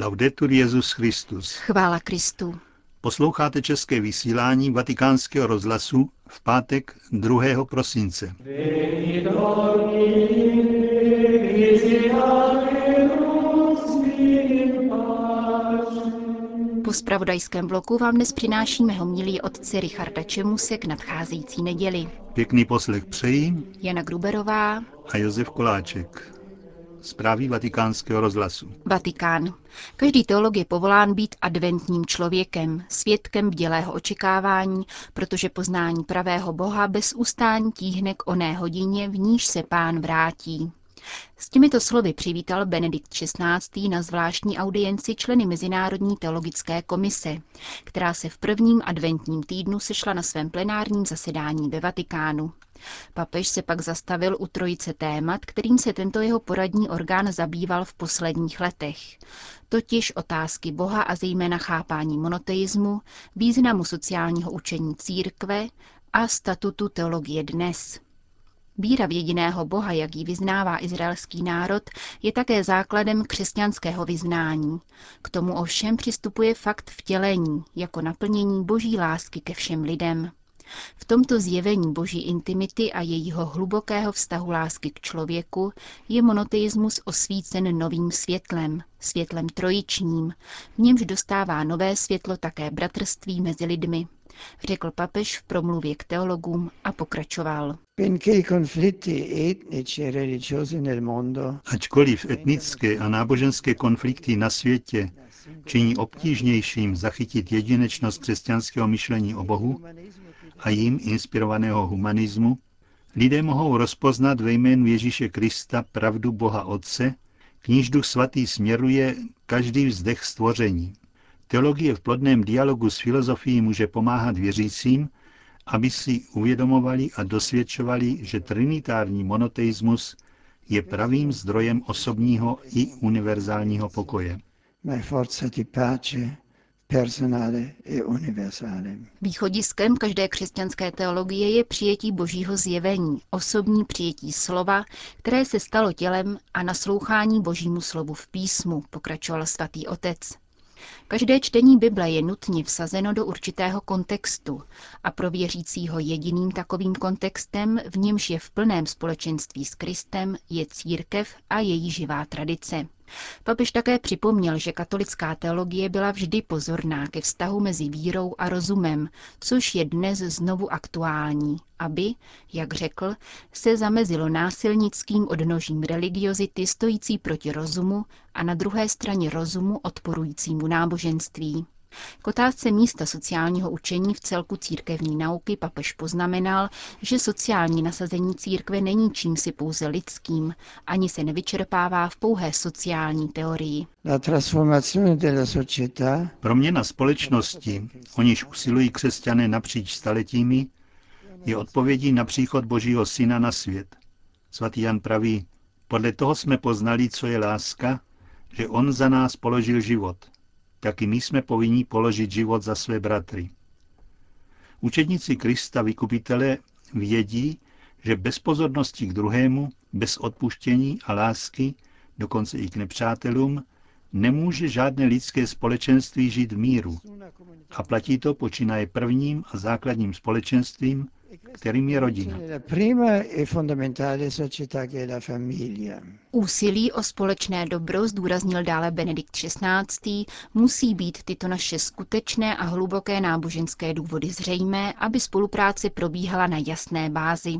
Laudetur Jezus Christus. Chvála Kristu. Posloucháte české vysílání Vatikánského rozhlasu v pátek 2. prosince. Po spravodajském bloku vám dnes přinášíme homilí otce Richarda Čemuse k nadcházející neděli. Pěkný poslech přejí Jana Gruberová a Josef Koláček. Zprávy vatikánského rozhlasu. Vatikán. Každý teolog je povolán být adventním člověkem, svědkem bdělého očekávání, protože poznání pravého Boha bez ustání tíhne k oné hodině, v níž se pán vrátí. S těmito slovy přivítal Benedikt XVI. na zvláštní audienci členy Mezinárodní teologické komise, která se v prvním adventním týdnu sešla na svém plenárním zasedání ve Vatikánu. Papež se pak zastavil u trojice témat, kterým se tento jeho poradní orgán zabýval v posledních letech. Totiž otázky Boha a zejména chápání monoteismu, významu sociálního učení církve a statutu teologie dnes. Víra v jediného Boha, jak ji vyznává izraelský národ, je také základem křesťanského vyznání. K tomu ovšem přistupuje fakt vtělení, jako naplnění boží lásky ke všem lidem. V tomto zjevení boží intimity a jejího hlubokého vztahu lásky k člověku je monoteismus osvícen novým světlem, světlem trojičním, v němž dostává nové světlo také bratrství mezi lidmi, řekl papež v promluvě k teologům a pokračoval. Ačkoliv etnické a náboženské konflikty na světě činí obtížnějším zachytit jedinečnost křesťanského myšlení o Bohu a jim inspirovaného humanismu, lidé mohou rozpoznat ve jménu Ježíše Krista pravdu Boha Otce, k níž Duch Svatý směruje každý vzdech stvoření. Teologie v plodném dialogu s filozofií může pomáhat věřícím, aby si uvědomovali a dosvědčovali, že trinitární monoteismus je pravým zdrojem osobního i univerzálního pokoje. Východiskem každé křesťanské teologie je přijetí božího zjevení, osobní přijetí slova, které se stalo tělem a naslouchání božímu slovu v písmu, pokračoval svatý otec. Každé čtení Bible je nutně vsazeno do určitého kontextu a pro věřícího jediným takovým kontextem, v němž je v plném společenství s Kristem, je církev a její živá tradice. Papež také připomněl, že katolická teologie byla vždy pozorná ke vztahu mezi vírou a rozumem, což je dnes znovu aktuální, aby, jak řekl, se zamezilo násilnickým odnožím religiozity stojící proti rozumu a na druhé straně rozumu odporujícímu náboženství. K otázce místa sociálního učení v celku církevní nauky papež poznamenal, že sociální nasazení církve není čímsi pouze lidským, ani se nevyčerpává v pouhé sociální teorii. Proměna společnosti, o níž usilují křesťané napříč staletími, je odpovědí na příchod Božího Syna na svět. Svatý Jan praví, podle toho jsme poznali, co je láska, že on za nás položil život – tak i my jsme povinni položit život za své bratry. Učedníci Krista vykupitele vědí, že bez pozornosti k druhému, bez odpuštění a lásky, dokonce i k nepřátelům, nemůže žádné lidské společenství žít v míru. A platí to počínaje prvním a základním společenstvím, kterým je rodina. Úsilí o společné dobro, zdůraznil dále Benedikt XVI., musí být tyto naše skutečné a hluboké náboženské důvody zřejmé, aby spolupráce probíhala na jasné bázi.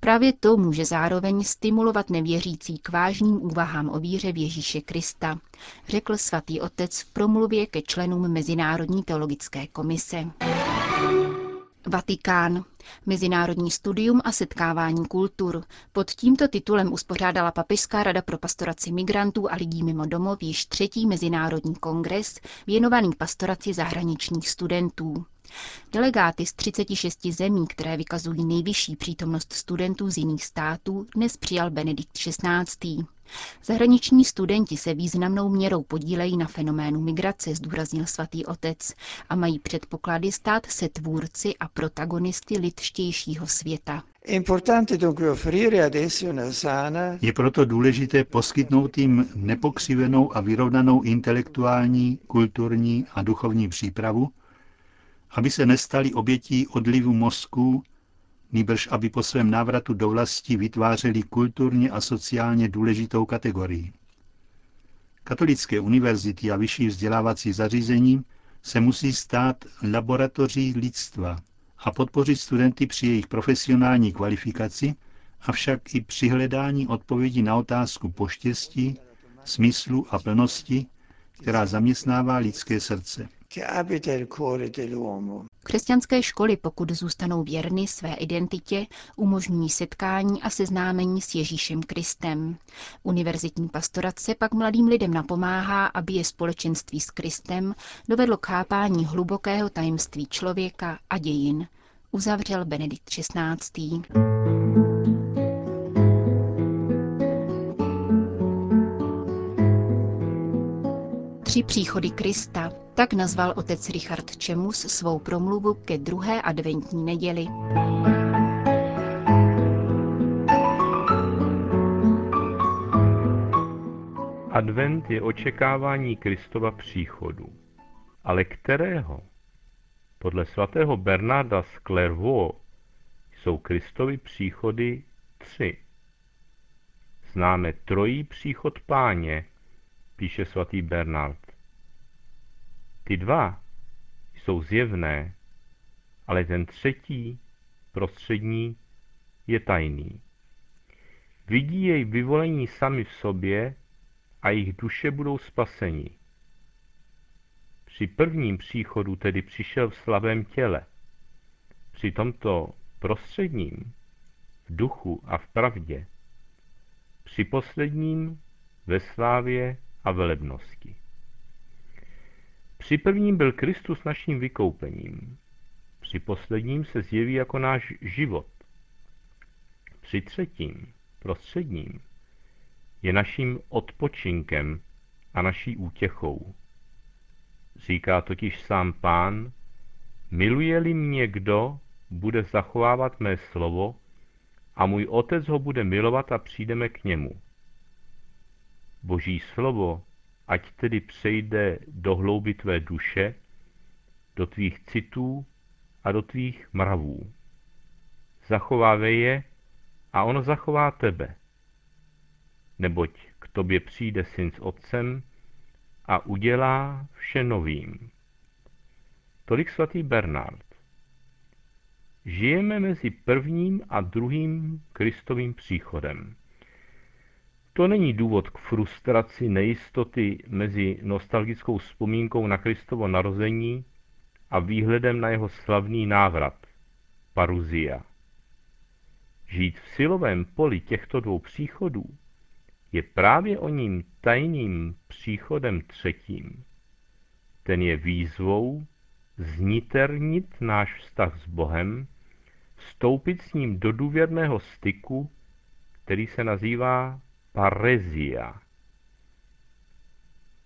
Právě to může zároveň stimulovat nevěřící k vážným úvahám o víře v Ježíše Krista, řekl svatý otec v promluvě ke členům Mezinárodní teologické komise. Vatikán. Mezinárodní studium a setkávání kultur. Pod tímto titulem uspořádala Papežská rada pro pastoraci migrantů a lidí mimo domov již třetí mezinárodní kongres věnovaný pastoraci zahraničních studentů. Delegáty z 36 zemí, které vykazují nejvyšší přítomnost studentů z jiných států, dnes přijal Benedikt XVI. Zahraniční studenti se významnou měrou podílejí na fenoménu migrace, zdůraznil svatý otec, a mají předpoklady stát se tvůrci a protagonisty lidštějšího světa. Je proto důležité poskytnout jim nepokřivenou a vyrovnanou intelektuální, kulturní a duchovní přípravu, aby se nestali obětí odlivu mozků, nýbrž aby po svém návratu do vlasti vytvářeli kulturně a sociálně důležitou kategorii. Katolické univerzity a vyšší vzdělávací zařízení se musí stát laboratoří lidstva a podpořit studenty při jejich profesionální kvalifikaci, avšak i při hledání odpovědi na otázku poštěstí, smyslu a plnosti, která zaměstnává lidské srdce. Křesťanské školy, pokud zůstanou věrny své identitě, umožňují setkání a seznámení s Ježíšem Kristem. Univerzitní pastorace pak mladým lidem napomáhá, aby je společenství s Kristem dovedlo k chápání hlubokého tajemství člověka a dějin, uzavřel Benedikt XVI. Tři příchody Krista, tak nazval otec Richard Čemus svou promluvu ke druhé adventní neděli. Advent je očekávání Kristova příchodu. Ale kterého? Podle svatého Bernarda z Clairvaux jsou Kristovy příchody tři. Známe trojí příchod páně, píše svatý Bernard. Ty dva jsou zjevné, ale ten třetí, prostřední, je tajný. Vidí jej vyvolení sami v sobě a jejich duše budou spaseni. Při prvním příchodu tedy přišel v slavém těle. Při tomto prostředním, v duchu a v pravdě. Při posledním ve slávě a velebnosti. Při prvním byl Kristus naším vykoupením. Při posledním se zjeví jako náš život. Při třetím, prostředním, je naším odpočinkem a naší útěchou. Říká totiž sám pán, miluje-li mě kdo, bude zachovávat mé slovo a můj otec ho bude milovat a přijdeme k němu. Boží slovo, ať tedy přejde do hlouby tvé duše, do tvých citů a do tvých mravů. Zachovávej je a ono zachová tebe. Neboť k tobě přijde syn s otcem a udělá vše novým. Tolik svatý Bernard. Žijeme mezi prvním a druhým Kristovým příchodem. To není důvod k frustraci nejistoty mezi nostalgickou vzpomínkou na Kristovo narození a výhledem na jeho slavný návrat, paruzia. Žít v silovém poli těchto dvou příchodů je právě o ním tajným příchodem třetím. Ten je výzvou zniternit náš vztah s Bohem, vstoupit s ním do důvěrného styku, který se nazývá parezia.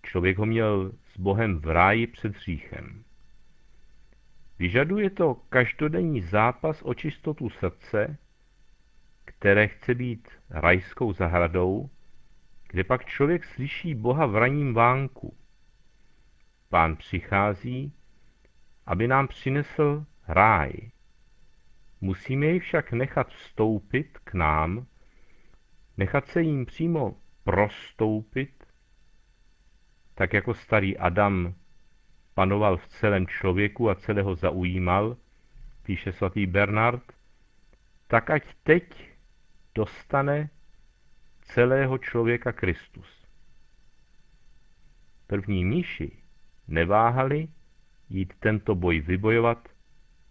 Člověk ho měl s Bohem v ráji před hříchem. Vyžaduje to každodenní zápas o čistotu srdce, které chce být rajskou zahradou, kde pak člověk slyší Boha v raním vánku. Pán přichází, aby nám přinesl ráj. Musíme jej však nechat vstoupit k nám, nechat se jim přímo prostoupit, tak jako starý Adam panoval v celém člověku a celého zaujímal, píše svatý Bernard, tak ať teď dostane celého člověka Kristus. První míši neváhali jít tento boj vybojovat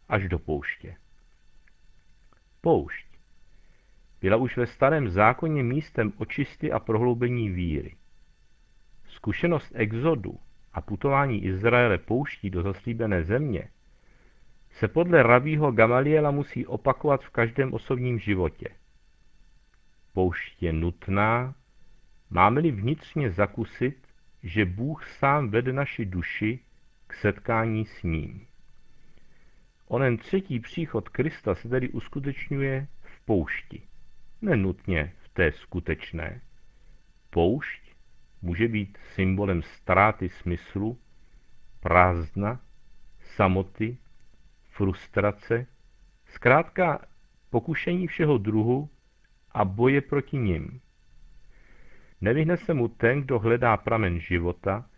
až do pouště. Poušť byla už ve starém zákoně místem očisty a prohloubení víry. Zkušenost exodu a putování Izraele pouští do zaslíbené země se podle rabího Gamaliela musí opakovat v každém osobním životě. Poušť je nutná, máme-li vnitřně zakusit, že Bůh sám vede naši duši k setkání s ním. Onen třetí příchod Krista se tedy uskutečňuje poušti. Nenutně v té skutečné. Poušť může být symbolem ztráty smyslu, prázdna, samoty, frustrace, zkrátka pokušení všeho druhu a boje proti nim. Nevyhne se mu ten, kdo hledá pramen života,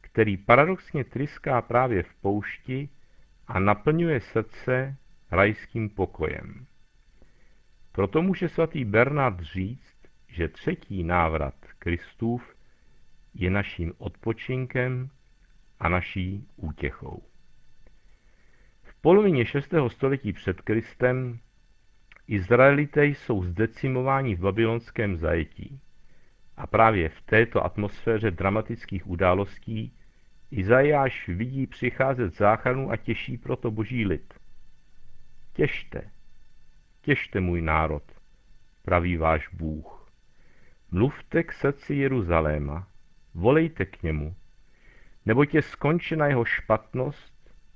který paradoxně tryská právě v poušti a naplňuje srdce rajským pokojem. Proto může svatý Bernard říct, že třetí návrat Kristův je naším odpočinkem a naší útěchou. V polovině 6. století před Kristem Izraelité jsou zdecimováni v babylonském zajetí. A právě v této atmosféře dramatických událostí Izajáš vidí přicházet záchranu a těší proto boží lid. Těšte, těšte můj národ, praví váš Bůh. Mluvte k srdci Jeruzaléma, volejte k němu, neboť je skončena jeho špatnost,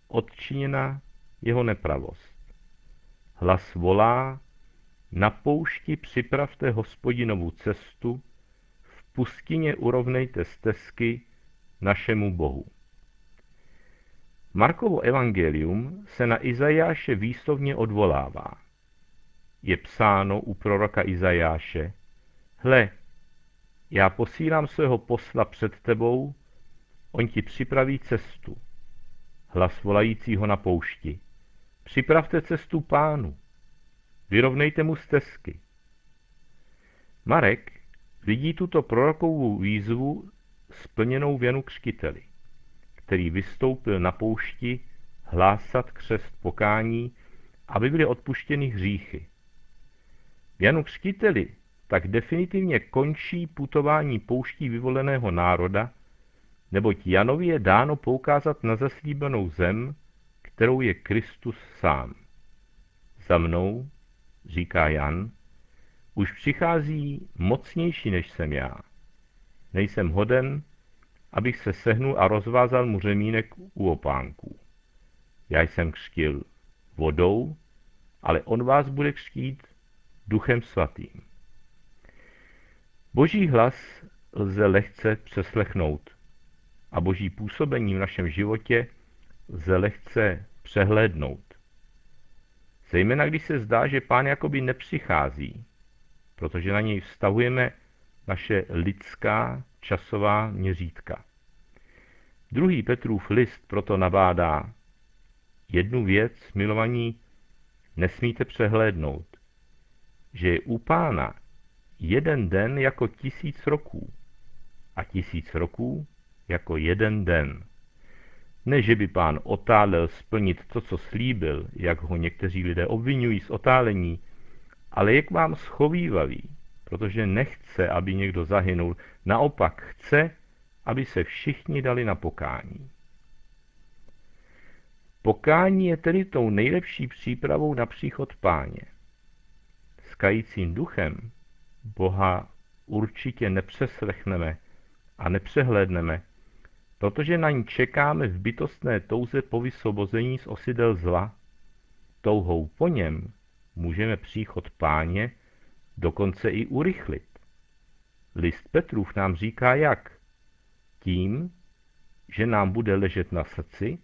odčiněna jeho nepravost. Hlas volá, na poušti připravte hospodinovu cestu, v pustině urovnejte stezky našemu Bohu. Markovo evangelium se na Izajáše výslovně odvolává. Je psáno u proroka Izajáše, hle, já posílám svého posla před tebou, on ti připraví cestu. Hlas volajícího na poušti. Připravte cestu pánu. Vyrovnejte mu stezky. Marek vidí tuto prorokovou výzvu splněnou v Janu Křtiteli, který vystoupil na poušti hlásat křest pokání, aby byly odpuštěny hříchy. Janu Křtiteli tak definitivně končí putování pouští vyvoleného národa, neboť Janovi je dáno poukázat na zaslíbenou zem, kterou je Kristus sám. Za mnou, říká Jan, už přichází mocnější než jsem já. Nejsem hoden, abych se sehnul a rozvázal mu řemínek u opánků. Já jsem křtil vodou, ale on vás bude křtít duchem svatým. Boží hlas lze lehce přeslechnout a boží působení v našem životě lze lehce přehlédnout. Zejména když se zdá, že pán jakoby nepřichází, protože na něj vztahujeme naše lidská časová měřítka. Druhý Petrův list proto nabádá, jednu věc, milovaní, nesmíte přehlédnout, že je u pána jeden den jako tisíc roků a tisíc roků jako jeden den. Ne, že by pán otálel splnit to, co slíbil, jak ho někteří lidé obvinují z otálení, ale je k vám schovývavý, protože nechce, aby někdo zahynul, naopak chce, aby se všichni dali na pokání. Pokání je tedy tou nejlepší přípravou na příchod páně. S kajícím duchem Boha určitě nepřeslechneme a nepřehlédneme, protože na ní čekáme v bytostné touze po vysvobození z osidel zla. Touhou po něm můžeme příchod páně dokonce i urychlit. List Petrův nám říká jak? Tím, že nám bude ležet na srdci,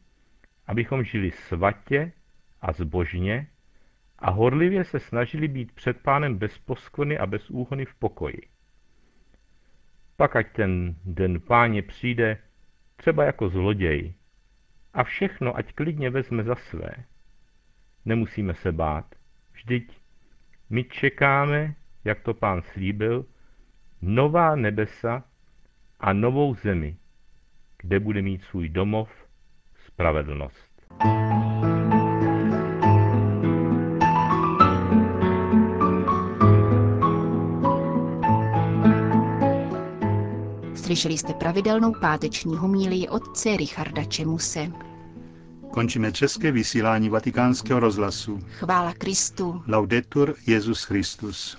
abychom žili svatě a zbožně a horlivě se snažili být před pánem bez poskvrny a bez úhony v pokoji. Pak ať ten den páně přijde třeba jako zloděj a všechno ať klidně vezme za své. Nemusíme se bát, vždyť my čekáme, jak to pán slíbil, nová nebesa a novou zemi, kde bude mít svůj domov spravedlnost. Slyšeli jste pravidelnou páteční homílii otce Richarda Čemuse. Končíme české vysílání vatikánského rozhlasu. Chvála Kristu. Laudetur Jezus Christus.